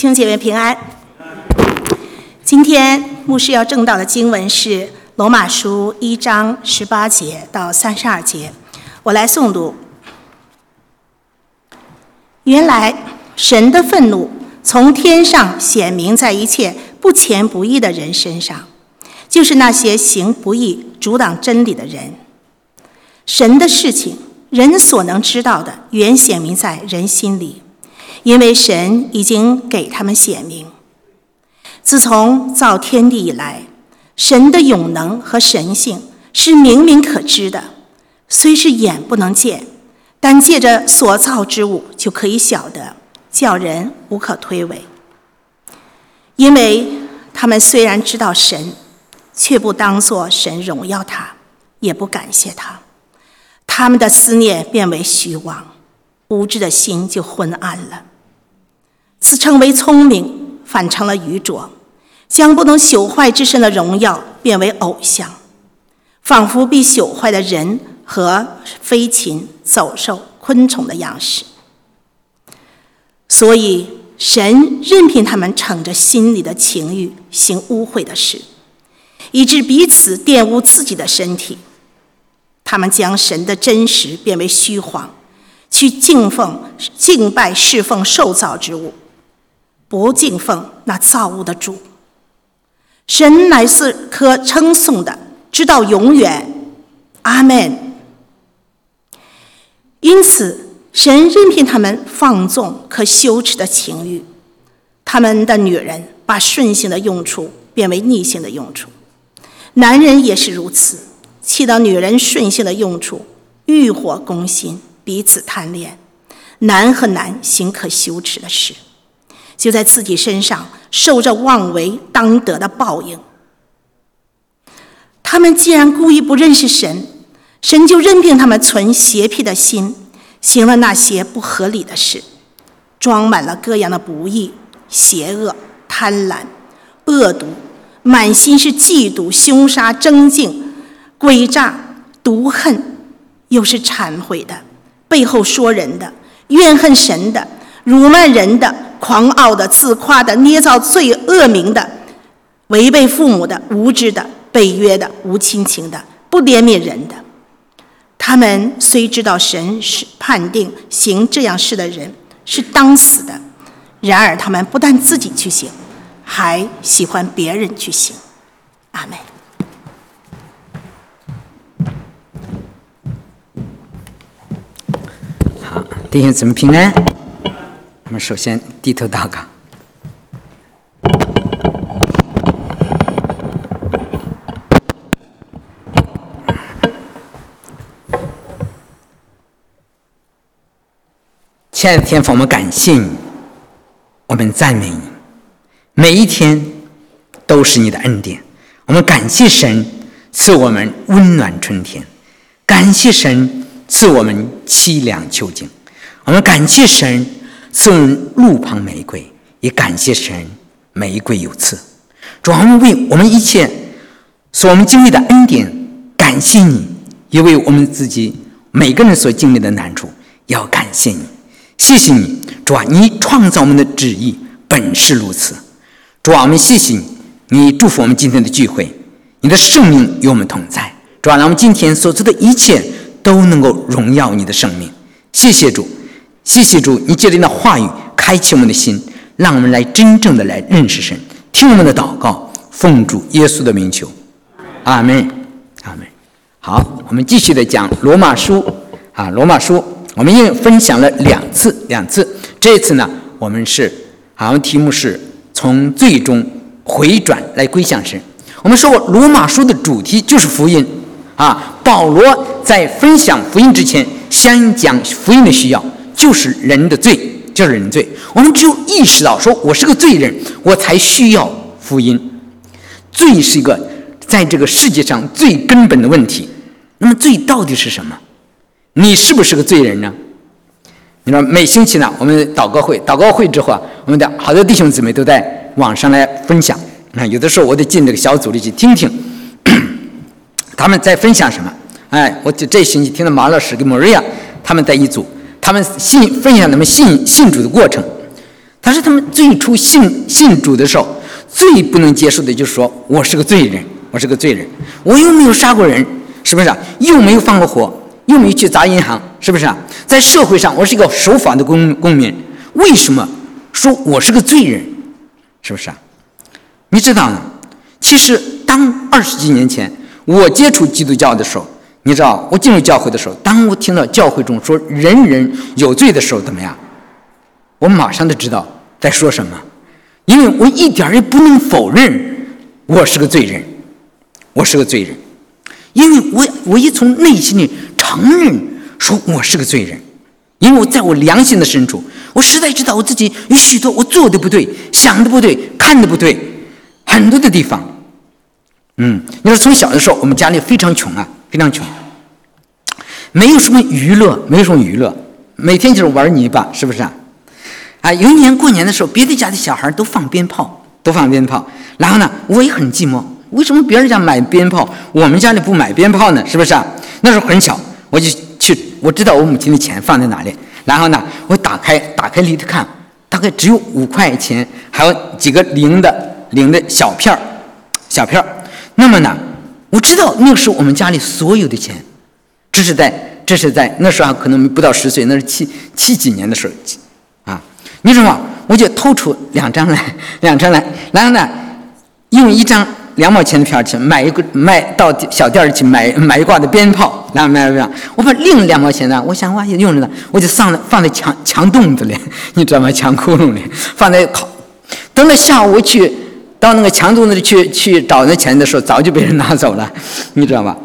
兄姐妹平安。今天牧师要正道的经文是罗马书一章十八节到三十二节，我来诵读。原来神的愤怒从天上显明在一切不虔不义的人身上，就是那些行不义、阻挡真理的人。神的事情，人所能知道的，原显明在人心里。因为神已经给他们显明，自从造天地以来，神的永能和神性是明明可知的，虽是眼不能见，但借着所造之物就可以晓得，叫人无可推诿。因为他们虽然知道神，却不当作神荣耀他，也不感谢他，他们的思念变为虚妄，无知的心就昏暗了。自称为聪明，反成了愚拙，将不能朽坏之身的荣耀变为偶像，仿佛必朽坏的人和飞禽、走兽、昆虫的样式。所以神任凭他们逞着心里的情欲行污秽的事，以致彼此玷污自己的身体。他们将神的真实变为虚谎，去敬奉、敬拜、侍奉受造之物。不敬奉那造物的主，神乃是可称颂的，直到永远。阿门。因此，神任凭他们放纵可羞耻的情欲，他们的女人把顺性的用处变为逆性的用处，男人也是如此，弃到女人顺性的用处，欲火攻心，彼此贪恋，男和男行可羞耻的事。就在自己身上受着妄为当得的报应。他们既然故意不认识神，神就任凭他们存邪僻的心，行了那些不合理的事，装满了各样的不义、邪恶、贪婪、恶毒，满心是嫉妒、凶杀、争竞、诡诈、毒恨，又是忏悔的，背后说人的，怨恨神的，辱骂人的。狂傲的、自夸的、捏造罪恶名的、违背父母的、无知的、背约的、无亲情的、不怜悯人的，他们虽知道神是判定行这样事的人是当死的，然而他们不但自己去行，还喜欢别人去行。阿门。好，弟兄姊妹平安。我们首先低头祷告。亲爱的天父，我们感谢你，我们赞美你。每一天都是你的恩典，我们感谢神赐我们温暖春天，感谢神赐我们凄凉秋景，我们感谢神。送路旁玫瑰，也感谢神，玫瑰有刺。主，我们为我们一切所我们经历的恩典感谢你，也为我们自己每个人所经历的难处要感谢你。谢谢你，主啊，你创造我们的旨意本是如此。主啊，我们谢谢你，你祝福我们今天的聚会，你的圣命与我们同在。主啊，让我们今天所做的一切都能够荣耀你的生命。谢谢主。谢谢主，你借着那话语开启我们的心，让我们来真正的来认识神，听我们的祷告，奉主耶稣的名求，阿门，阿门。好，我们继续的讲罗马书啊，罗马书，我们又分享了两次，两次。这次呢，我们是好像题目是从最终回转来归向神。我们说过，罗马书的主题就是福音啊。保罗在分享福音之前，先讲福音的需要。就是人的罪，就是人罪。我们只有意识到，说我是个罪人，我才需要福音。罪是一个在这个世界上最根本的问题。那么罪到底是什么？你是不是个罪人呢？你说每星期呢，我们祷告会，祷告会之后啊，我们的好多弟兄姊妹都在网上来分享。啊，有的时候我得进这个小组里去听听，他们在分享什么？哎，我就这星期听了马老师跟莫瑞亚他们在一组。他们信分享他们信信主的过程，他说他们最初信信主的时候，最不能接受的就是说我是个罪人，我是个罪人，我又没有杀过人，是不是啊？又没有放过火，又没有去砸银行，是不是啊？在社会上，我是一个守法的公公民，为什么说我是个罪人？是不是啊？你知道呢？其实当二十几年前我接触基督教的时候，你知道我进入教会的时候，当我听到教会中说人人有罪的时候，怎么样？我马上就知道在说什么，因为我一点也不能否认我是个罪人，我是个罪人，因为我我一从内心里承认说我是个罪人，因为我在我良心的深处，我实在知道我自己有许多我做的不对、想的不对、看的不对，很多的地方。嗯，你说从小的时候，我们家里非常穷啊，非常穷，没有什么娱乐，没有什么娱乐，每天就是玩泥巴，是不是啊？啊，有一年过年的时候，别的家的小孩都放鞭炮，都放鞭炮。然后呢，我也很寂寞。为什么别人家买鞭炮，我们家里不买鞭炮呢？是不是啊？那时候很小，我就去，我知道我母亲的钱放在哪里。然后呢，我打开打开里头看，大概只有五块钱，还有几个零的零的小片儿，小片儿。那么呢，我知道那是我们家里所有的钱。这是在这是在那时候可能不到十岁，那是七七几年的时候。啊你知道吗？我就偷出两张来，两张来，然后呢，用一张两毛钱的票去买一个，买到小店儿去买买一挂的鞭炮，然后买了样，我把另两毛钱呢，我想哇也用着呢，我就放放在墙墙洞子里，你知道吗？墙窟窿里放在烤。等到下午去到那个墙洞子里去去找那钱的时候，早就被人拿走了，你知道吧？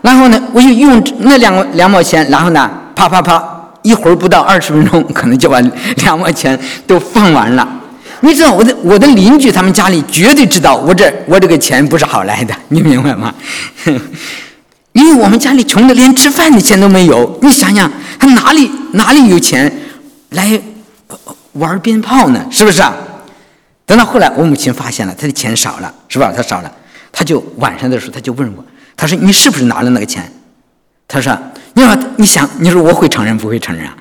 然后呢，我就用那两两毛钱，然后呢，啪啪啪。一会儿不到二十分钟，可能就把两毛钱都放完了。你知道我的我的邻居他们家里绝对知道我这我这个钱不是好来的，你明白吗？因为我们家里穷的连吃饭的钱都没有。你想想，他哪里哪里有钱来玩鞭炮呢？是不是啊？等到后来，我母亲发现了他的钱少了，是吧？他少了，他就晚上的时候他就问我，他说：“你是不是拿了那个钱？”他说。你说，你想，你说我会承认不会承认啊？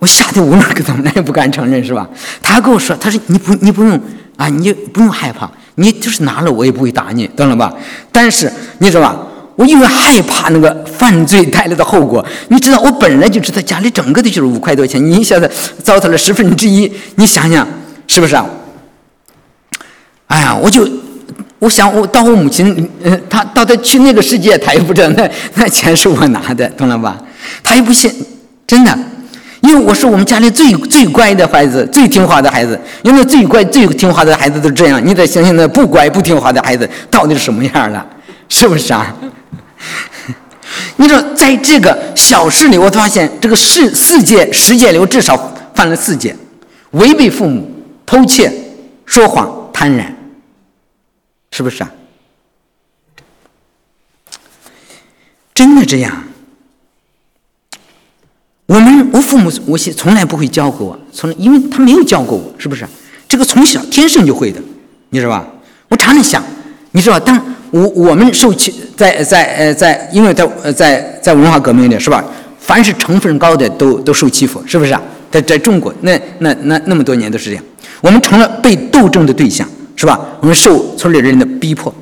我吓得无论怎么也不敢承认，是吧？他还跟我说，他说你不你不用啊，你不用害怕，你就是拿了我也不会打你，懂了吧？但是你知道吧？我因为害怕那个犯罪带来的后果，你知道我本来就知道家里整个的就是五块多钱，你一下子糟蹋了十分之一，你想想是不是啊？哎呀，我就。我想，我到我母亲，呃，他到他去那个世界，他也不知道那那钱是我拿的，懂了吧？他也不信，真的，因为我是我们家里最最乖的孩子，最听话的孩子。因为最乖、最听话的孩子都这样，你得想想那不乖、不听话的孩子到底是什么样了，是不是啊？你说，在这个小事里，我发现这个世世界十界里，至少犯了四戒：违背父母、偷窃、说谎、贪婪。是不是啊？真的这样？我们我父母我从来不会教过我，从来因为他没有教过我，是不是？这个从小天生就会的，你知道吧？我常常想，你知道，当我我们受欺在在呃在，因为在呃在在文化革命里是吧？凡是成分高的都都受欺负，是不是啊？在在中国那那那那么多年都是这样，我们成了被斗争的对象。是吧？我们受村里人的逼迫，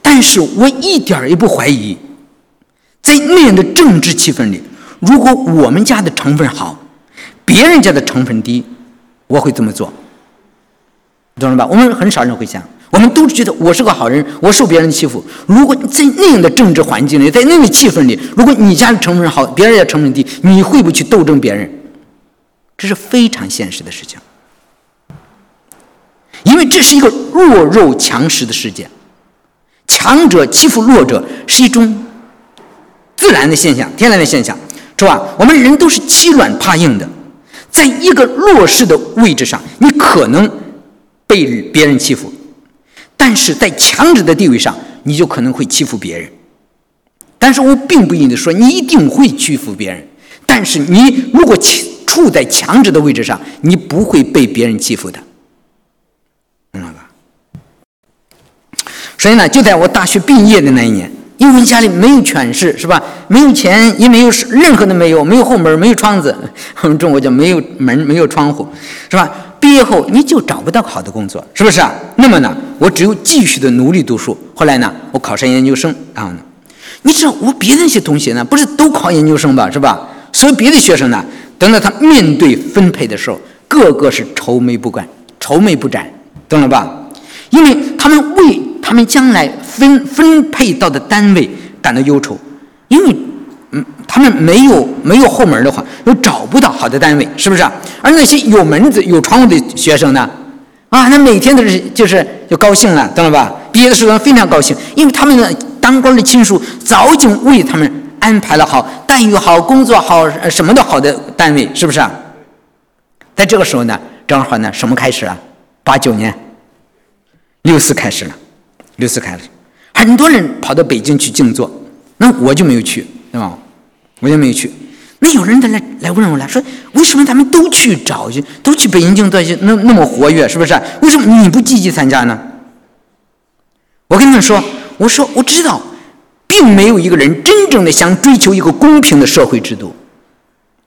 但是我一点也不怀疑，在那样的政治气氛里，如果我们家的成分好，别人家的成分低，我会这么做，懂了吧？我们很少人会想，我们都觉得我是个好人，我受别人欺负。如果在那样的政治环境里，在那样的气氛里，如果你家的成分好，别人家成分低，你会不去斗争别人？这是非常现实的事情。因为这是一个弱肉强食的世界，强者欺负弱者是一种自然的现象、天然的现象，是吧？我们人都是欺软怕硬的，在一个弱势的位置上，你可能被别人欺负；但是在强者的地位上，你就可能会欺负别人。但是我并不一定说你一定会欺负别人，但是你如果处在强者的位置上，你不会被别人欺负的。所以呢，就在我大学毕业的那一年，因为家里没有权势，是吧？没有钱，也没有任何的没有，没有后门，没有窗子。我们中国叫没有门，没有窗户，是吧？毕业后你就找不到好的工作，是不是啊？那么呢，我只有继续的努力读书。后来呢，我考上研究生，然后呢，你知道我别的那些同学呢，不是都考研究生吧，是吧？所以别的学生呢，等到他面对分配的时候，个个是愁眉不展，愁眉不展，懂了吧？因为他们为他们将来分分配到的单位感到忧愁，因为嗯，他们没有没有后门的话，又找不到好的单位，是不是？而那些有门子有窗户的学生呢，啊，那每天都是就是就高兴了，懂了吧？毕业的时候非常高兴，因为他们的当官的亲属早已经为他们安排了好待遇好、工作好、什么都好的单位，是不是？在这个时候呢，正好呢，什么开始啊？八九年。六四开始了，六四开始，很多人跑到北京去静坐，那我就没有去，对吧？我就没有去。那有人来来问我了，说为什么咱们都去找去，都去北京静坐去，那那么活跃，是不是？为什么你不积极参加呢？我跟他们说，我说我知道，并没有一个人真正的想追求一个公平的社会制度，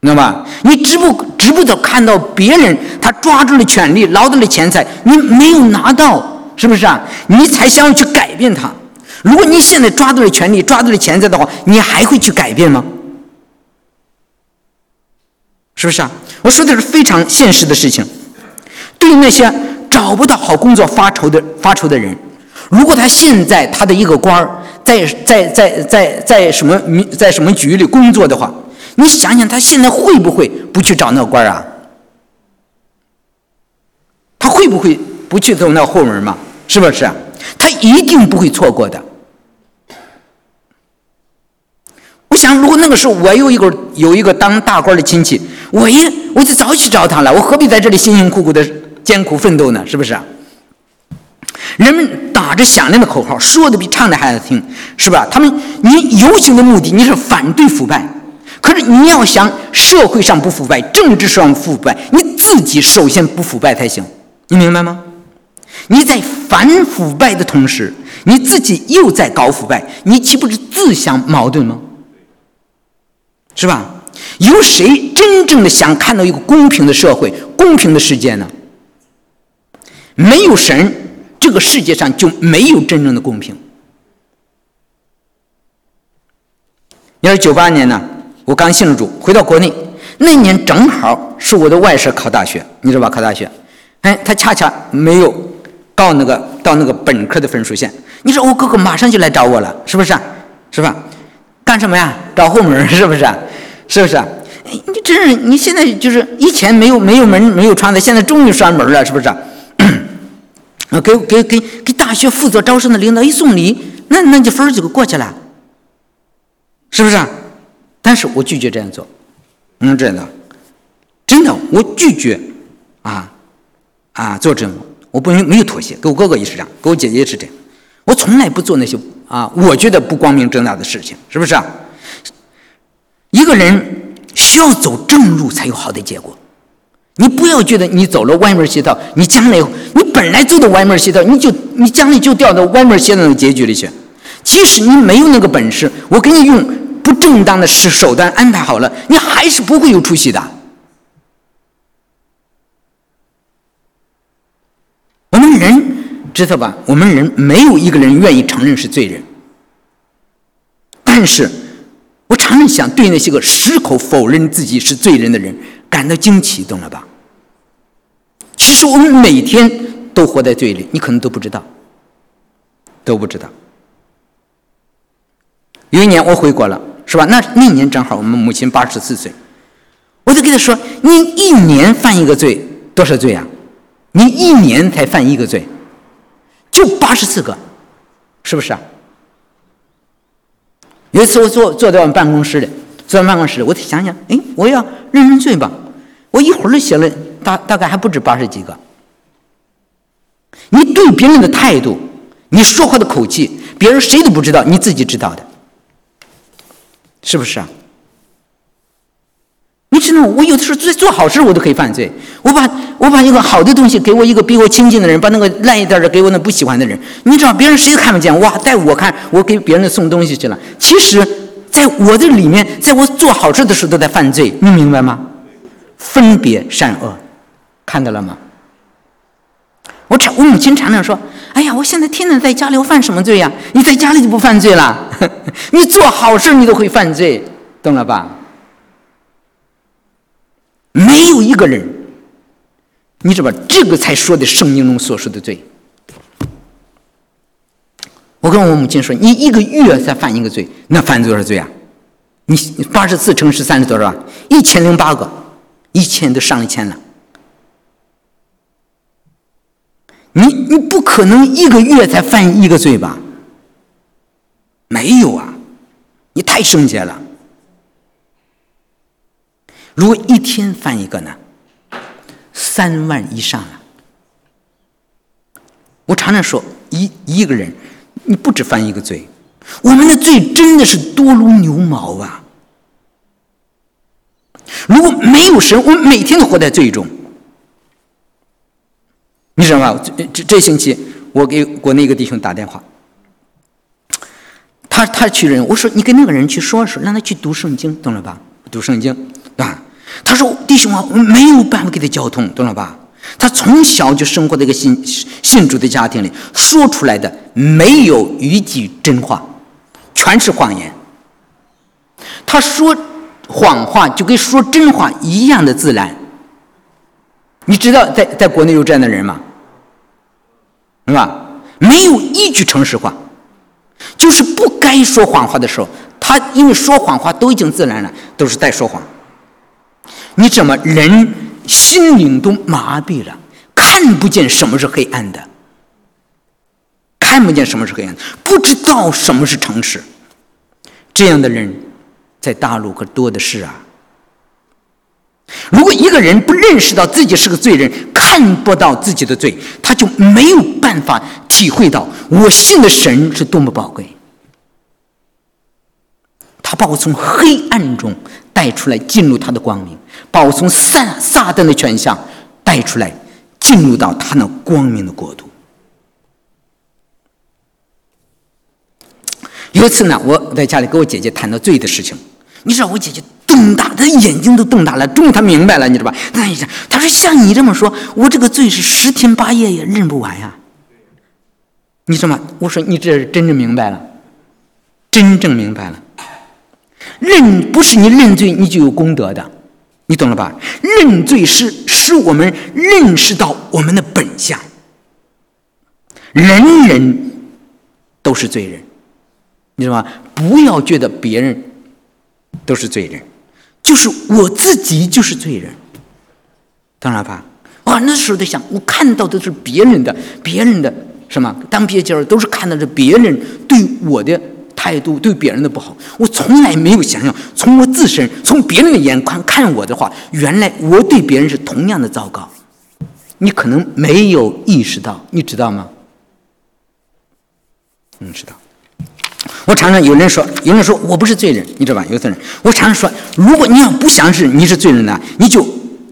知道吧？你只不只不得看到别人他抓住了权力，捞到了钱财，你没有拿到。是不是啊？你才想要去改变他。如果你现在抓住了权利，抓住了钱财的话，你还会去改变吗？是不是啊？我说的是非常现实的事情。对于那些找不到好工作发愁的发愁的人，如果他现在他的一个官儿在在在在在什么在什么局里工作的话，你想想他现在会不会不去找那官儿啊？他会不会不去走那后门嘛？是不是？他一定不会错过的。我想，如果那个时候我有一个有一个当大官的亲戚，我也我就早去找他了。我何必在这里辛辛苦苦的艰苦奋斗呢？是不是？人们打着响亮的口号，说的比唱的还要听，是吧？他们你游行的目的你是反对腐败，可是你要想社会上不腐败，政治上腐败，你自己首先不腐败才行。你明白吗？你在反腐败的同时，你自己又在搞腐败，你岂不是自相矛盾吗？是吧？有谁真正的想看到一个公平的社会、公平的世界呢？没有神，这个世界上就没有真正的公平。要是九八年呢，我刚信了主，回到国内，那年正好是我的外甥考大学，你知道吧？考大学，哎，他恰恰没有。到那个到那个本科的分数线，你说我哥哥马上就来找我了，是不是？是吧？干什么呀？找后门 是不是？是不是？你真是你现在就是以前没有没有门没有窗的，现在终于拴门了，是不是？啊，给给给给大学负责招生的领导一送礼，那那就分儿就过去了，是不是？但是我拒绝这样做，嗯，真的，真的，我拒绝啊啊做这种。我不能没有妥协，给我哥哥也是这样，给我姐姐也是这样。我从来不做那些啊，我觉得不光明正大的事情，是不是啊？一个人需要走正路才有好的结果。你不要觉得你走了歪门邪道，你将来你本来走的歪门邪道，你就你将来就掉到歪门邪道的结局里去。即使你没有那个本事，我给你用不正当的手手段安排好了，你还是不会有出息的。我们人知道吧？我们人没有一个人愿意承认是罪人，但是我常常想对那些个矢口否认自己是罪人的人感到惊奇，懂了吧？其实我们每天都活在罪里，你可能都不知道，都不知道。有一年我回国了，是吧？那那年正好我们母亲八十四岁，我就跟他说：“你一年犯一个罪，多少罪啊？”你一年才犯一个罪，就八十四个，是不是啊？有一次我坐坐在我们办公室里，坐在办公室里，我想想，哎，我要认认罪吧。我一会儿就写了大大概还不止八十几个。你对别人的态度，你说话的口气，别人谁都不知道，你自己知道的，是不是啊？你知道，我有的时候在做好事，我都可以犯罪。我把我把一个好的东西给我一个比我亲近的人，把那个烂一点的给我那不喜欢的人。你知道，别人谁都看不见。哇，带我看，我给别人送东西去了。其实，在我的里面，在我做好事的时候都在犯罪。你明白吗？分别善恶，看到了吗？我常我母亲常常说：“哎呀，我现在天天在家里，我犯什么罪呀？你在家里就不犯罪了？你做好事你都会犯罪，懂了吧？没有一个人，你知道吧？这个才说的圣经中所说的罪。我跟我母亲说，你一个月才犯一个罪，那犯多少罪啊？你八十四乘十三是多少？一千零八个，一千都上一千了。”你你不可能一个月才犯一个罪吧？没有啊，你太圣洁了。如果一天犯一个呢？三万以上啊。我常常说，一一个人你不止犯一个罪，我们的罪真的是多如牛毛啊！如果没有神，我们每天都活在罪中。你知道吗？这这这星期，我给国内一个弟兄打电话，他他去人，我说你跟那个人去说说，让他去读圣经，懂了吧？读圣经，啊，他说弟兄啊，我没有办法给他交通，懂了吧？他从小就生活在一个信信主的家庭里，说出来的没有一句真话，全是谎言。他说谎话就跟说真话一样的自然。你知道在在国内有这样的人吗？是吧？没有一句诚实话，就是不该说谎话的时候，他因为说谎话都已经自然了，都是在说谎。你怎么人心灵都麻痹了，看不见什么是黑暗的，看不见什么是黑暗，不知道什么是诚实。这样的人在大陆可多的是啊。如果一个人不认识到自己是个罪人，看不到自己的罪，他就没有办法体会到我信的神是多么宝贵。把我从黑暗中带出来，进入他的光明；把我从撒撒旦的权下带出来，进入到他那光明的国度。有一次呢，我在家里跟我姐姐谈到罪的事情，你知道我姐姐。瞪大，她眼睛都瞪大了，终于她明白了，你知道吧？那一下，她说：“像你这么说，我这个罪是十天八夜也认不完呀。”你知道吗？我说你这是真正明白了，真正明白了。认不是你认罪你就有功德的，你懂了吧？认罪是使我们认识到我们的本相。人人都是罪人，你知道吗？不要觉得别人都是罪人。就是我自己就是罪人，懂了吧？我，那时候在想，我看到的是别人的，别人的什么当别人，都是看到的别人对我的态度，对别人的不好。我从来没有想想，从我自身，从别人的眼光看我的话，原来我对别人是同样的糟糕。你可能没有意识到，你知道吗？你知道。我常常有人说，有人说我不是罪人，你知道吧？有的人，我常常说，如果你要不相信你是罪人呢，你就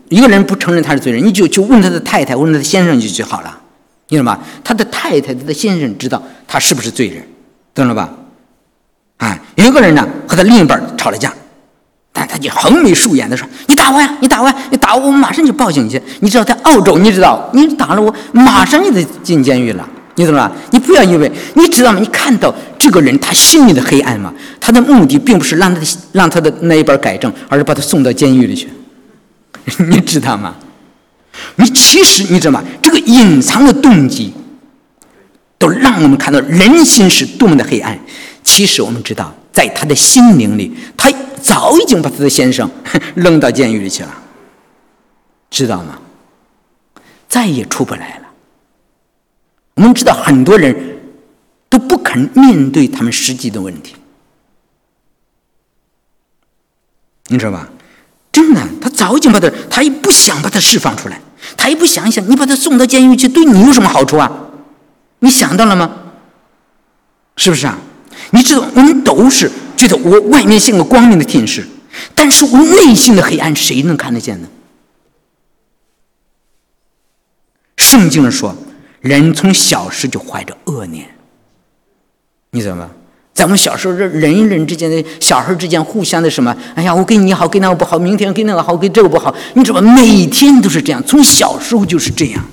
一个人不承认他是罪人，你就去问他的太太，问他的先生就就好了，你知道吧？他的太太、他的先生知道他是不是罪人，懂了吧？啊，有一个人呢和他另一半吵了架，但他就横眉竖眼的说：“你打我呀，你打我，呀，你打我，我马上就报警去。”你知道在澳洲，你知道你打了我，马上就得进监狱了。你懂了？你不要以为你知道吗？你看到这个人他心里的黑暗吗？他的目的并不是让他的让他的那一半改正，而是把他送到监狱里去。你知道吗？你其实你知道吗？这个隐藏的动机，都让我们看到人心是多么的黑暗。其实我们知道，在他的心灵里，他早已经把他的先生 扔到监狱里去了，知道吗？再也出不来了。我们知道很多人都不肯面对他们实际的问题，你知道吧？真的，他早已经把他，他也不想把他释放出来，他也不想一想，你把他送到监狱去，对你有什么好处啊？你想到了吗？是不是啊？你知道，我们都是觉得我外面像个光明的天使，但是我内心的黑暗，谁能看得见呢？圣经说，人从小时就怀着恶念，你知道吗？在我们小时候，这人与人之间的小孩之间互相的什么？哎呀，我给你好，给那个不好；明天给那个好，给这个不好。你知道吗？每天都是这样，从小时候就是这样。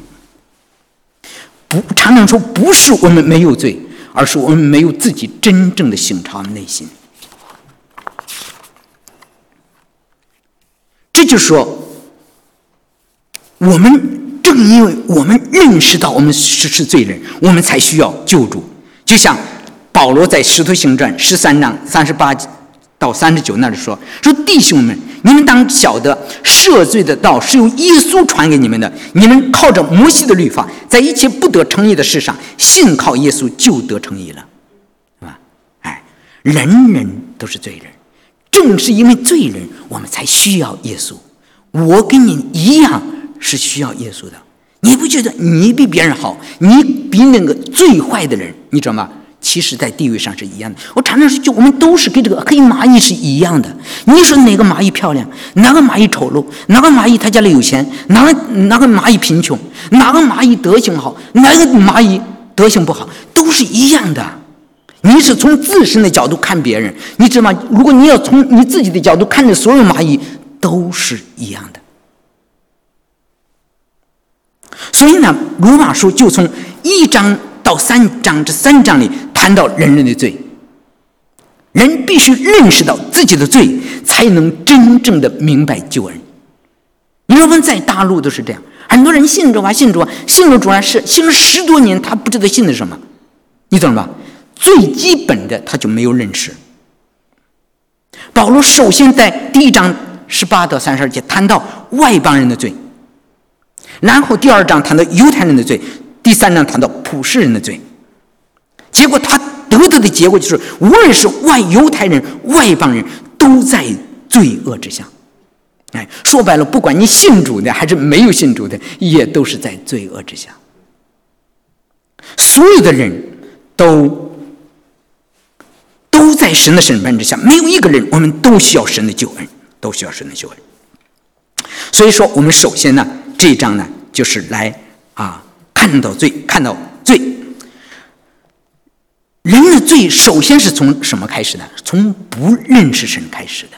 不，常常说不是我们没有罪，而是我们没有自己真正的醒察内心。这就说，我们正因为我们认识到我们是是罪人，我们才需要救助。就像。保罗在《使徒行传》十三章三十八到三十九那里说：“说弟兄们，你们当晓得赦罪的道是由耶稣传给你们的。你们靠着摩西的律法，在一切不得成义的事上，信靠耶稣就得成义了，是吧？哎，人人都是罪人，正是因为罪人，我们才需要耶稣。我跟你一样是需要耶稣的。你不觉得你比别人好？你比那个最坏的人，你知道吗？”其实，在地位上是一样的。我常常说，就我们都是跟这个黑蚂蚁是一样的。你说哪个蚂蚁漂亮？哪个蚂蚁丑陋？哪个蚂蚁他家里有钱？哪个哪个蚂蚁贫穷？哪个蚂蚁德行好？哪个蚂蚁德行不好？都是一样的。你是从自身的角度看别人，你知道吗？如果你要从你自己的角度看着所有蚂蚁，都是一样的。所以呢，罗马书就从一章到三章这三章里。谈到人人的罪，人必须认识到自己的罪，才能真正的明白救恩。你说我们在大陆都是这样，很多人信主啊，信主啊，信了主啊，是信了十多年，他不知道信的什么，你懂了吧？最基本的他就没有认识。保罗首先在第一章十八到三十二节谈到外邦人的罪，然后第二章谈到犹太人的罪，第三章谈到普世人的罪。结果他得到的结果就是，无论是外犹太人、外邦人，都在罪恶之下。哎，说白了，不管你信主的还是没有信主的，也都是在罪恶之下。所有的人都都在神的审判之下，没有一个人，我们都需要神的救恩，都需要神的救恩。所以说，我们首先呢，这一章呢，就是来啊，看到罪，看到罪。人的罪首先是从什么开始的？从不认识神开始的。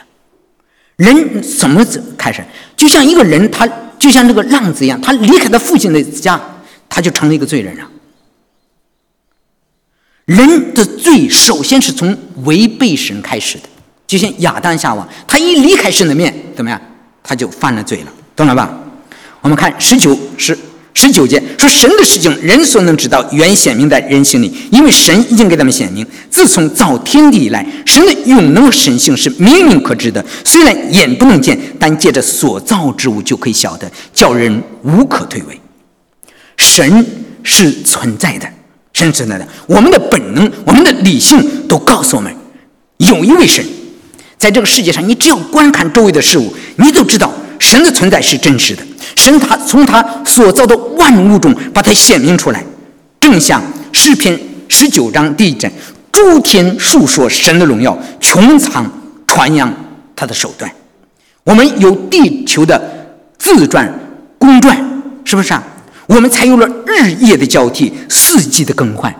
人怎么开始？就像一个人，他就像这个浪子一样，他离开他父亲的家，他就成了一个罪人了。人的罪首先是从违背神开始的，就像亚当夏娃，他一离开神的面，怎么样？他就犯了罪了，懂了吧？我们看十九是。十九节说神的事情，人所能知道，原显明在人心里，因为神已经给他们显明。自从造天地以来，神的永能神性是明明可知的，虽然眼不能见，但借着所造之物就可以晓得，叫人无可推诿。神是存在的，神存在的。我们的本能、我们的理性都告诉我们，有一位神，在这个世界上，你只要观看周围的事物，你都知道神的存在是真实的。神他从他所造的万物中把它显明出来，正像诗篇十九章第一节：“诸天述说神的荣耀，穹苍传扬他的手段。”我们有地球的自转、公转，是不是啊？我们才有了日夜的交替、四季的更换。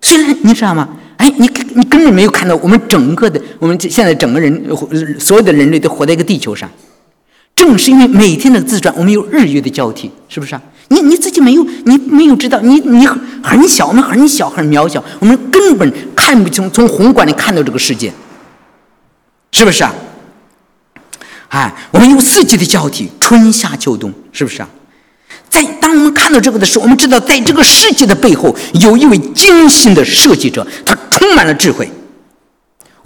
虽然你知道吗？哎，你你根本没有看到我们整个的，我们现在整个人所有的人类都活在一个地球上。正是因为每天的自转，我们有日月的交替，是不是啊？你你自己没有，你没有知道，你你很小，我们很小很渺小，我们根本看不清，从宏观里看到这个世界，是不是啊？哎，我们有四季的交替，春夏秋冬，是不是啊？在当我们看到这个的时候，我们知道，在这个世界的背后，有一位精心的设计者，他充满了智慧。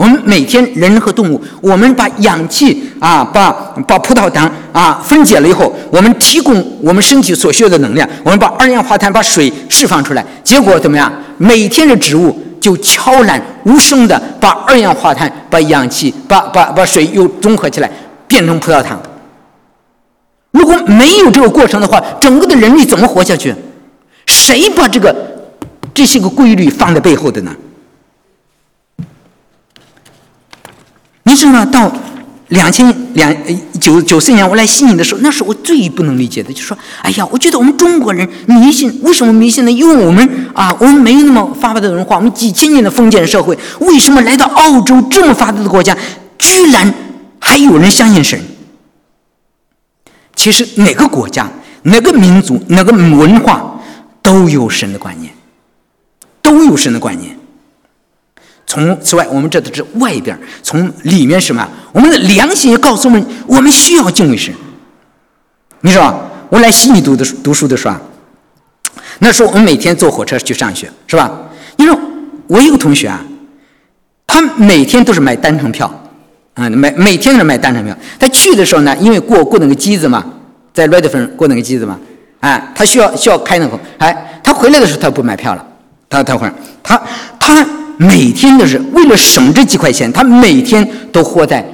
我们每天人和动物，我们把氧气啊，把把葡萄糖啊分解了以后，我们提供我们身体所需要的能量。我们把二氧化碳、把水释放出来，结果怎么样？每天的植物就悄然无声的把二氧化碳、把氧气、把把把水又综合起来，变成葡萄糖。如果没有这个过程的话，整个的人类怎么活下去？谁把这个这些个规律放在背后的呢？是呢？到两千两九九四年我来悉尼的时候，那是我最不能理解的，就说：哎呀，我觉得我们中国人迷信，为什么迷信呢？因为我们啊，我们没有那么发达的文化，我们几千年的封建社会，为什么来到澳洲这么发达的国家，居然还有人相信神？其实哪个国家、哪个民族、哪个文化都有神的观念，都有神的观念。从此外，我们这都是外边从里面什么？我们的良心也告诉我们，我们需要敬畏神。你知道，我来悉尼读的读书的时候，那时候我们每天坐火车去上学，是吧？你说我一个同学啊，他每天都是买单程票，啊，每每天都是买单程票。他去的时候呢，因为过过那个机子嘛，在 Redfern 过那个机子嘛，哎，他需要需要开那个，哎，他回来的时候他不买票了，他他会他他。每天都是为了省这几块钱，他每天都活在，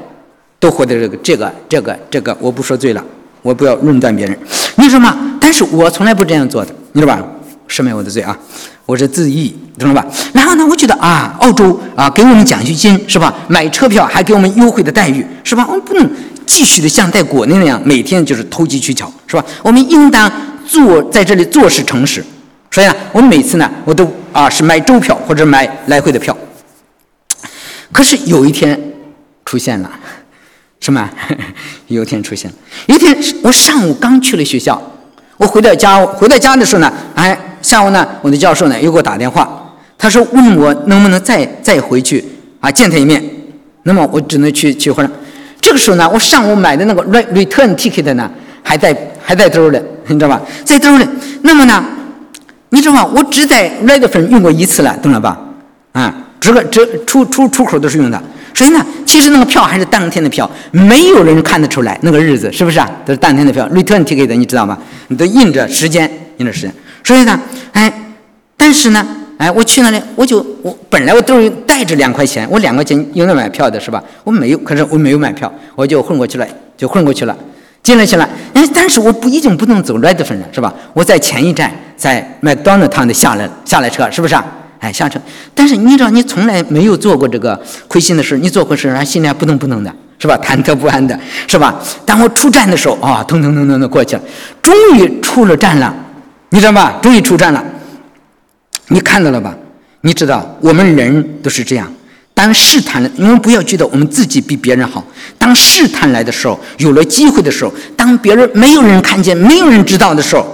都活在这个这个这个这个。我不说罪了，我不要论断别人。你说嘛？但是我从来不这样做的，你知道吧？赦免我的罪啊！我是自意，懂了吧？然后呢，我觉得啊，澳洲啊，给我们奖学金是吧？买车票还给我们优惠的待遇是吧？我们不能继续的像在国内那样，每天就是投机取巧是吧？我们应当做在这里做事诚实。所以呢，我每次呢，我都啊是买周票或者买来回的票。可是有一天出现了，什么？有一天出现了，有一天我上午刚去了学校，我回到家，回到家的时候呢，哎，下午呢，我的教授呢又给我打电话，他说问我能不能再再回去啊见他一面。那么我只能去去回来。这个时候呢，我上午买的那个 return ticket 呢还在还在兜里，你知道吧？在兜里。那么呢？你知道吗？我只在 red 用过一次了，懂了吧？啊，这个这出出出口都是用的。所以呢，其实那个票还是当天的票，没有人看得出来那个日子是不是啊？都是当天的票，return ticket 的，你知道吗？你都印着时间，印着时间。所以呢，哎，但是呢，哎，我去那里，我就我本来我兜里带着两块钱，我两块钱用来买票的是吧？我没有，可是我没有买票，我就混过去了，就混过去了。进来去了，哎，但是我不已经不能走 Redfern 了，是吧？我在前一站，在麦当劳趟的下来下来车，是不是啊？哎，下车。但是你知道，你从来没有做过这个亏心的事，你做过事，然后心里还不能不能的，是吧？忐忑不安的，是吧？当我出站的时候，啊，腾腾腾腾的过去了，终于出了站了，你知道吧？终于出站了，你看到了吧？你知道，我们人都是这样。当试探了，你们不要觉得我们自己比别人好。当试探来的时候，有了机会的时候，当别人没有人看见、没有人知道的时候，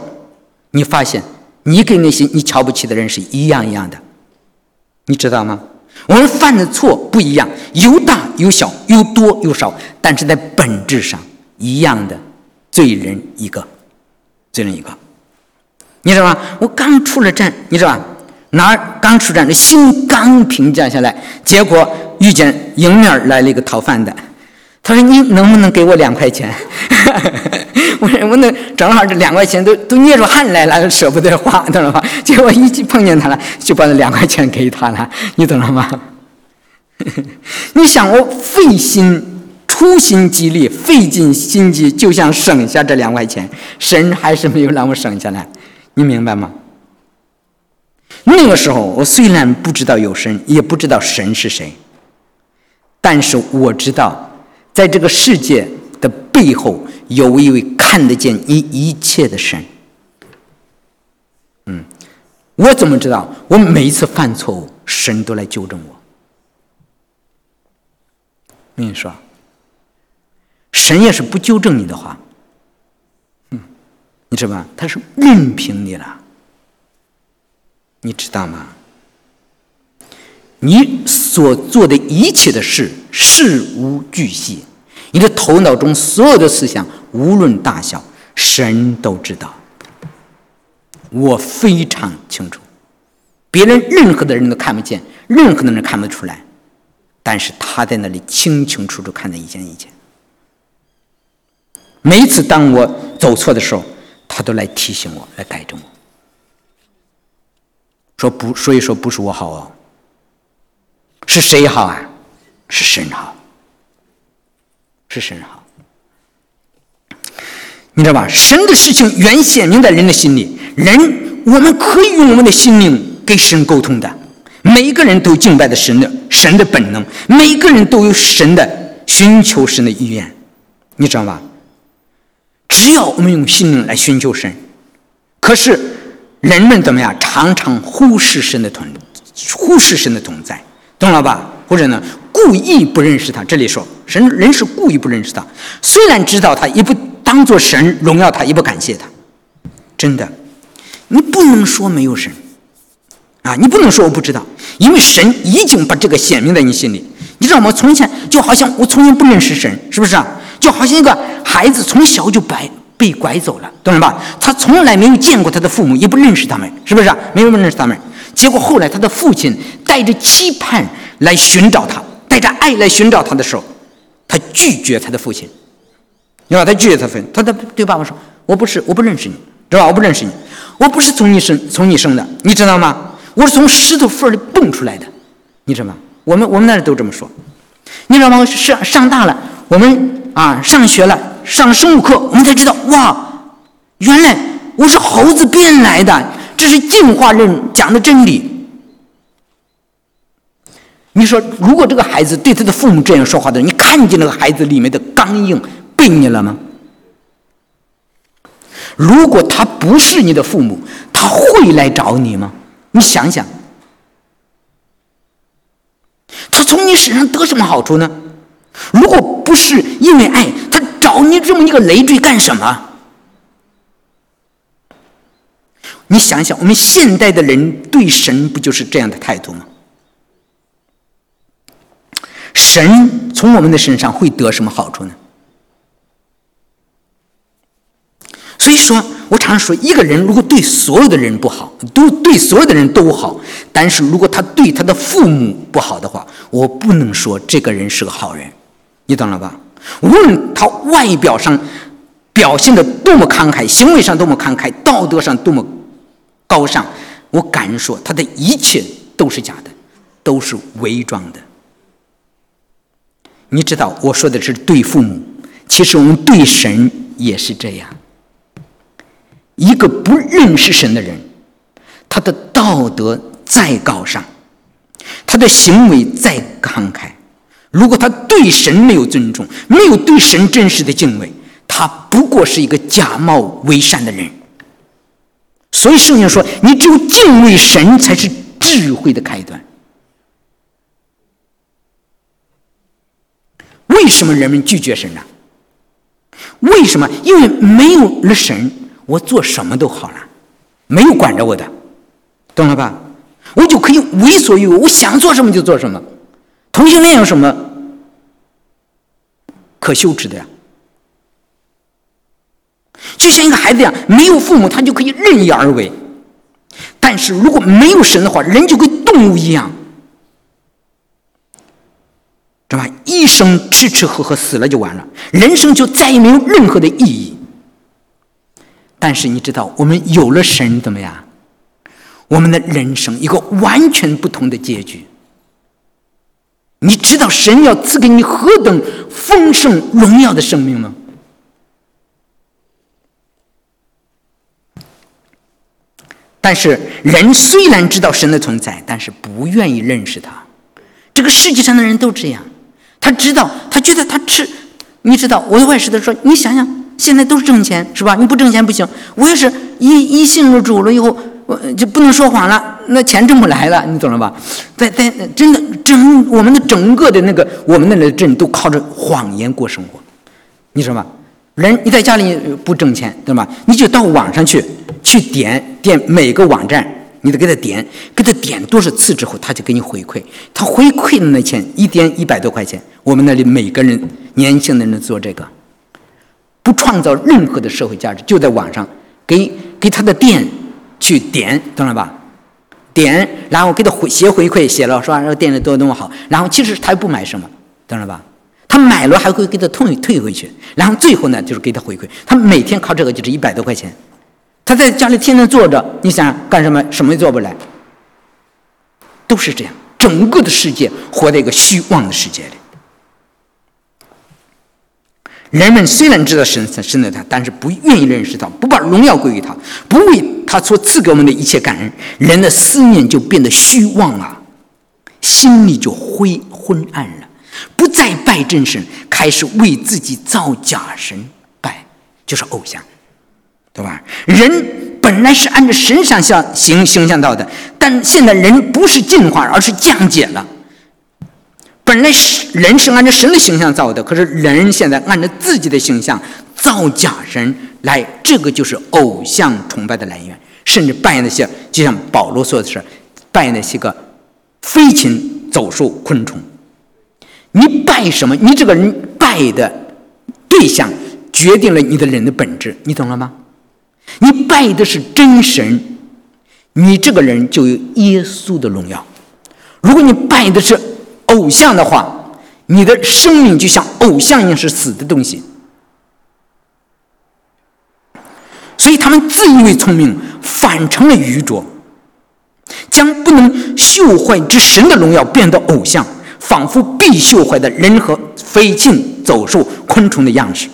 你发现你跟那些你瞧不起的人是一样一样的，你知道吗？我们犯的错不一样，有大有小，有多有少，但是在本质上一样的，罪人一个，罪人一个。你知道吗？我刚出了站，你知道吧？哪儿刚出站，这心刚平静下来，结果遇见迎面来了一个讨饭的。他说：“你能不能给我两块钱？” 我说：“我那正好这两块钱都都捏出汗来了，舍不得花，懂了吗？”结果一碰见他了，就把那两块钱给他了，你懂了吗？你想我费心、处心积虑、费尽心机，就想省下这两块钱，神还是没有让我省下来，你明白吗？那个时候，我虽然不知道有神，也不知道神是谁，但是我知道，在这个世界的背后，有一位看得见一一切的神。嗯，我怎么知道？我每一次犯错误，神都来纠正我。我跟你说，神要是不纠正你的话，嗯，你知道吧？他是任凭你了。你知道吗？你所做的一切的事，事无巨细，你的头脑中所有的思想，无论大小，神都知道。我非常清楚，别人任何的人都看不见，任何的人看不出来，但是他在那里清清楚楚看得一件一件。每一次当我走错的时候，他都来提醒我，来改正我。说不，所以说不是我好哦，是谁好啊？是神好，是神好。你知道吧？神的事情原显明在人的心里，人我们可以用我们的心灵跟神沟通的。每一个人都敬拜的神的神的本能，每一个人都有神的寻求神的意愿，你知道吧？只要我们用心灵来寻求神，可是人们怎么样？常常忽视神的同，忽视神的同在，懂了吧？或者呢，故意不认识他。这里说神人是故意不认识他，虽然知道他，也不当做神荣耀他，也不感谢他。真的，你不能说没有神啊！你不能说我不知道，因为神已经把这个显明在你心里。你知道吗？从前就好像我从前不认识神，是不是啊？就好像一个孩子从小就白被拐走了，懂了吧？他从来没有见过他的父母，也不认识他们，是不是？没有认识他们。结果后来他的父亲带着期盼来寻找他，带着爱来寻找他的时候，他拒绝他的父亲，对吧？他拒绝他父亲，他的对爸爸说：“我不是，我不认识你，知道吧？我不认识你，我不是从你生从你生的，你知道吗？我是从石头缝里蹦出来的，你知道吗？”我们我们那里都这么说，你知道吗？上上大了，我们啊上学了，上生物课，我们才知道，哇，原来我是猴子变来的，这是进化论讲的真理。你说，如果这个孩子对他的父母这样说话的，你看见那个孩子里面的刚硬被你了吗？如果他不是你的父母，他会来找你吗？你想想。他从你身上得什么好处呢？如果不是因为爱，找你这么一个累赘干什么？你想想，我们现代的人对神不就是这样的态度吗？神从我们的身上会得什么好处呢？所以说。我常说，一个人如果对所有的人不好，都对所有的人都好，但是如果他对他的父母不好的话，我不能说这个人是个好人，你懂了吧？无论他外表上表现的多么慷慨，行为上多么慷慨，道德上多么高尚，我敢说他的一切都是假的，都是伪装的。你知道，我说的是对父母，其实我们对神也是这样。一个不认识神的人，他的道德再高尚，他的行为再慷慨，如果他对神没有尊重，没有对神真实的敬畏，他不过是一个假冒伪善的人。所以圣经说：“你只有敬畏神，才是智慧的开端。”为什么人们拒绝神呢？为什么？因为没有了神。我做什么都好了，没有管着我的，懂了吧？我就可以为所欲为，我想做什么就做什么。同性恋有什么可羞耻的呀？就像一个孩子一样，没有父母，他就可以任意而为。但是如果没有神的话，人就跟动物一样，知道吧？一生吃吃喝喝，死了就完了，人生就再也没有任何的意义。但是你知道，我们有了神怎么样？我们的人生一个完全不同的结局。你知道神要赐给你何等丰盛荣耀的生命吗？但是人虽然知道神的存在，但是不愿意认识他。这个世界上的人都这样，他知道，他觉得他吃。你知道，我外甥他说：“你想想。”现在都是挣钱，是吧？你不挣钱不行。我也是一一信了主了以后，我就不能说谎了，那钱挣不来了，你懂了吧？在在真的整我们的整个的那个我们那里的镇都靠着谎言过生活，你知道吗？人你在家里不挣钱，对吧？你就到网上去去点点每个网站，你得给他点，给他点多少次之后，他就给你回馈。他回馈的那钱一点一百多块钱，我们那里每个人年轻的人做这个。不创造任何的社会价值，就在网上给给他的店去点，懂了吧？点，然后给他回写回馈，写了说这个店里多多么好。然后其实他又不买什么，懂了吧？他买了还会给他退退回去。然后最后呢，就是给他回馈。他每天靠这个就是一百多块钱。他在家里天天坐着，你想干什么？什么也做不来。都是这样，整个的世界活在一个虚妄的世界里。人们虽然知道神神的他，但是不愿意认识他，不把荣耀归于他，不为他所赐给我们的一切感恩，人的思念就变得虚妄了，心里就灰昏暗了，不再拜真神，开始为自己造假神拜，就是偶像，对吧？人本来是按照神想象形形象造的，但现在人不是进化，而是降解了。本来是人是按照神的形象造的，可是人现在按照自己的形象造假神来，这个就是偶像崇拜的来源，甚至拜那些，就像保罗说的是，拜那些个飞禽走兽、昆虫。你拜什么？你这个人拜的对象决定了你的人的本质，你懂了吗？你拜的是真神，你这个人就有耶稣的荣耀；如果你拜的是，偶像的话，你的生命就像偶像一样是死的东西，所以他们自以为聪明，反成了愚拙，将不能朽坏之神的荣耀变得偶像，仿佛必朽坏的人和飞禽走兽、昆虫的样式。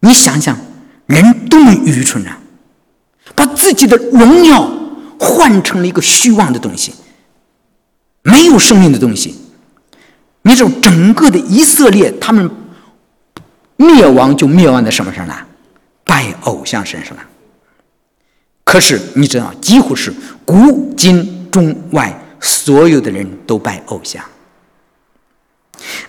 你想想，人多么愚蠢啊！把自己的荣耀换成了一个虚妄的东西。没有生命的东西，你知道整个的以色列他们灭亡就灭亡在什么上呢？拜偶像身上了。可是你知道，几乎是古今中外所有的人都拜偶像。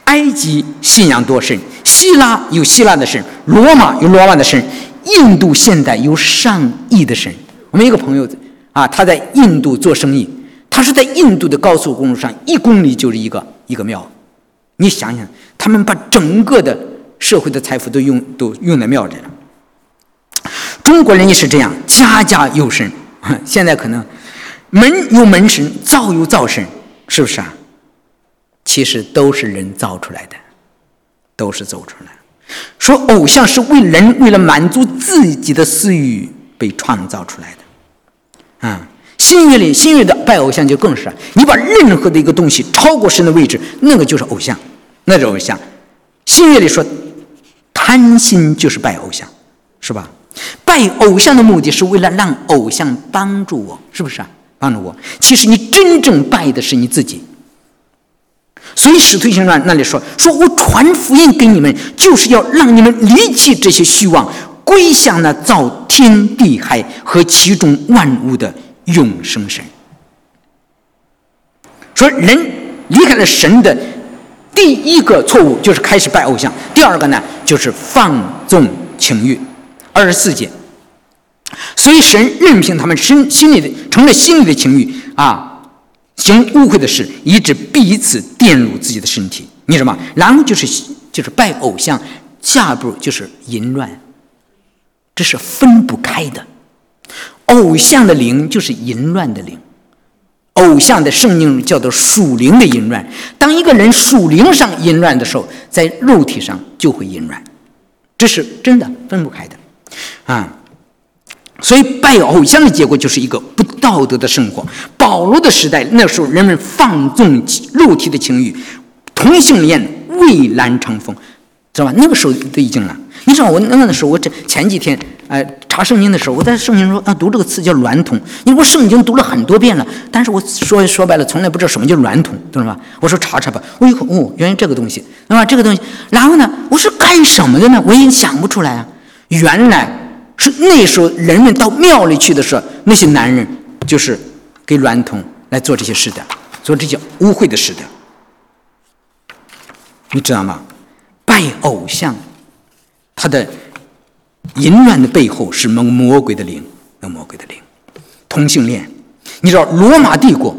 埃及信仰多神，希腊有希腊的神，罗马有罗马的神，印度现在有上亿的神。我们一个朋友啊，他在印度做生意。他是在印度的高速公路上，一公里就是一个一个庙。你想想，他们把整个的社会的财富都用都用在庙里了。中国人也是这样，家家有神。现在可能门有门神，灶有灶神，是不是啊？其实都是人造出来的，都是走出来。说偶像是为人为了满足自己的私欲被创造出来的，啊。新月里，新月的拜偶像就更是，你把任何的一个东西超过神的位置，那个就是偶像，那是偶像。新月里说，贪心就是拜偶像，是吧？拜偶像的目的是为了让偶像帮助我，是不是啊？帮助我。其实你真正拜的是你自己。所以使徒行传那里说，说我传福音给你们，就是要让你们离弃这些虚妄，归向那造天地海和其中万物的。永生神说：“人离开了神的第一个错误就是开始拜偶像，第二个呢就是放纵情欲。二十四节，所以神任凭他们心心里的成了心里的情欲啊，行污秽的事，以致彼此玷辱自己的身体。你什么？然后就是就是拜偶像，下一步就是淫乱，这是分不开的。”偶像的灵就是淫乱的灵，偶像的圣经叫做属灵的淫乱。当一个人属灵上淫乱的时候，在肉体上就会淫乱，这是真的分不开的啊。所以拜偶像的结果就是一个不道德的生活。保罗的时代，那时候人们放纵肉体的情欲，同性恋蔚然成风，知道吧？那个时候都已经了。你知道我那个时候，我这前几天。哎，查圣经的时候，我在圣经说啊，读这个词叫娈童。因为我圣经读了很多遍了，但是我说说白了，从来不知道什么叫娈童，懂了吧？我说查查吧，我一看哦，原来这个东西，对吧？这个东西，然后呢，我是干什么的呢？我也想不出来啊。原来是那时候人们到庙里去的时候，那些男人就是给娈童来做这些事的，做这些污秽的事的，你知道吗？拜偶像，他的。淫乱的背后是蒙魔鬼的灵，那魔鬼的灵，同性恋。你知道罗马帝国，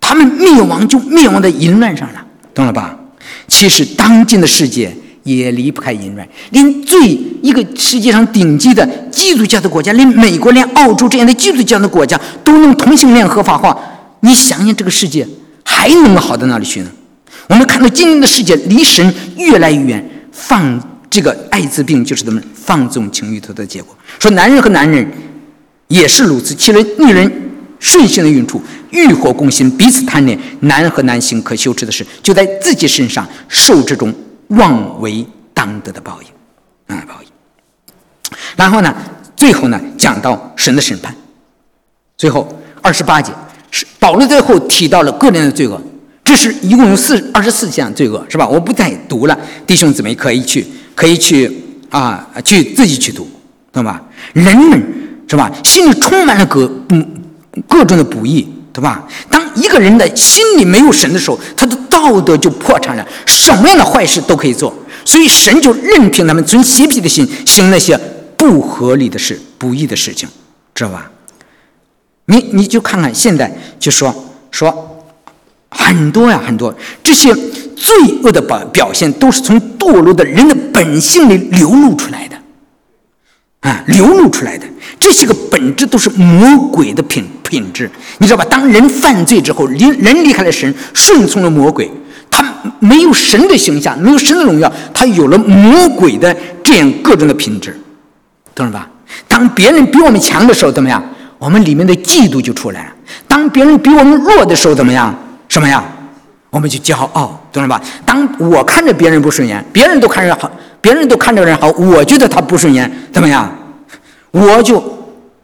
他们灭亡就灭亡在淫乱上了，懂了吧？其实当今的世界也离不开淫乱，连最一个世界上顶级的基督教的国家，连美国、连澳洲这样的基督教的国家都能同性恋合法化，你想想这个世界还能好到哪里去呢？我们看到今天的世界离神越来越远，放。这个艾滋病就是他们放纵情欲头的结果。说男人和男人也是如此，其实女人顺性的孕出，欲火攻心，彼此贪恋。男和男性可羞耻的是，就在自己身上受这种妄为当得的报应啊，报应。然后呢，最后呢，讲到神的审判。最后二十八节是保罗最后提到了个人的罪恶。这是一共有四二十四项罪恶，是吧？我不再读了，弟兄姊妹可以去，可以去啊，去自己去读，懂吧？人们是吧？心里充满了各嗯各种的不义，对吧？当一个人的心里没有神的时候，他的道德就破产了，什么样的坏事都可以做。所以神就任凭他们存邪僻的心，行那些不合理的事、不义的事情，知道吧？你你就看看现在，就说说很多呀，很多这些罪恶的表表现，都是从堕落的人的本性里流露出来的，啊，流露出来的这些个本质都是魔鬼的品品质，你知道吧？当人犯罪之后，离人离开了神，顺从了魔鬼。他没有神的形象，没有神的荣耀，他有了魔鬼的这样各种的品质，懂了吧？当别人比我们强的时候，怎么样？我们里面的嫉妒就出来了。当别人比我们弱的时候，怎么样？什么呀？我们就骄傲，懂了吧？当我看着别人不顺眼，别人都看着好，别人都看着人好，我觉得他不顺眼，怎么样？我就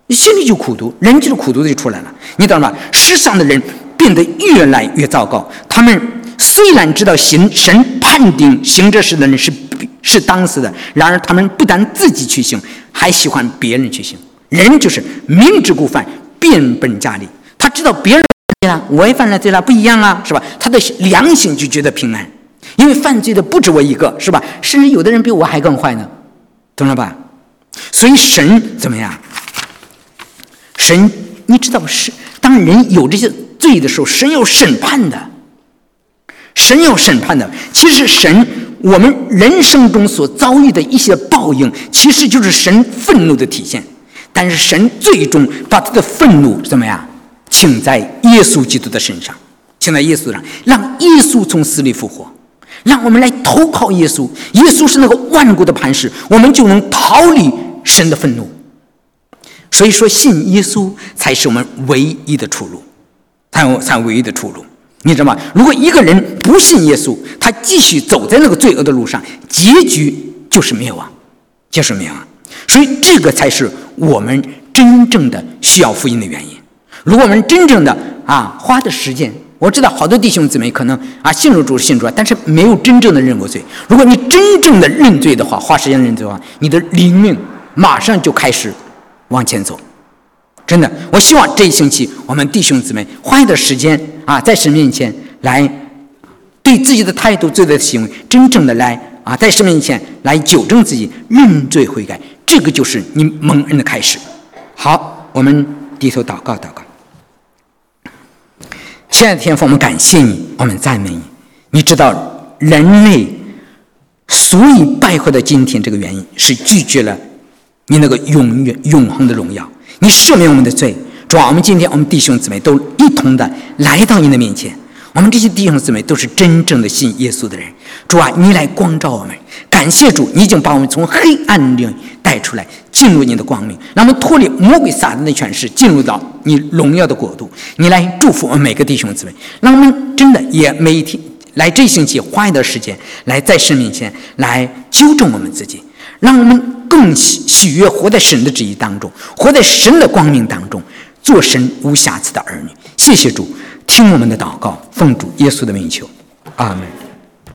心里就苦读，人就是苦读就出来了。你懂了吧？世上的人变得越来越糟糕，他们。虽然知道行神判定行这事的人是是当时的，然而他们不但自己去行，还喜欢别人去行。人就是明知故犯，变本加厉。他知道别人犯了，我也犯了罪了，不一样啊，是吧？他的良心就觉得平安，因为犯罪的不止我一个，是吧？甚至有的人比我还更坏呢，懂了吧？所以神怎么样？神，你知道是当人有这些罪的时候，神要审判的。神要审判的，其实神我们人生中所遭遇的一些报应，其实就是神愤怒的体现。但是神最终把他的愤怒怎么样，请在耶稣基督的身上，请在耶稣上，让耶稣从死里复活，让我们来投靠耶稣。耶稣是那个万国的磐石，我们就能逃离神的愤怒。所以说，信耶稣才是我们唯一的出路，才才唯一的出路。你知道吗？如果一个人不信耶稣，他继续走在那个罪恶的路上，结局就是灭亡，就是灭亡。所以这个才是我们真正的需要福音的原因。如果我们真正的啊花的时间，我知道好多弟兄姊妹可能啊信主主信主，但是没有真正的认过罪。如果你真正的认罪的话，花时间认罪的话，你的灵命马上就开始往前走。真的，我希望这一星期我们弟兄姊妹花一点时间啊，在神面前来对自己的态度、自己的行为，真正的来啊，在神面前来纠正自己、认罪悔改，这个就是你蒙恩的开始。好，我们低头祷告祷告。亲爱的天父，我们感谢你，我们赞美你。你知道人类所以败坏的今天，这个原因是拒绝了你那个永远永恒的荣耀。你赦免我们的罪，主啊！我们今天我们弟兄姊妹都一同的来到你的面前。我们这些弟兄姊妹都是真正的信耶稣的人，主啊！你来光照我们。感谢主，你已经把我们从黑暗里带出来，进入你的光明，让我们脱离魔鬼撒旦的权势，进入到你荣耀的国度。你来祝福我们每个弟兄姊妹，让我们真的也每一天来这星期花一段时间来在神面前来纠正我们自己。让我们更喜喜悦活在神的旨意当中，活在神的光明当中，做神无瑕疵的儿女。谢谢主，听我们的祷告，奉主耶稣的名求，阿门。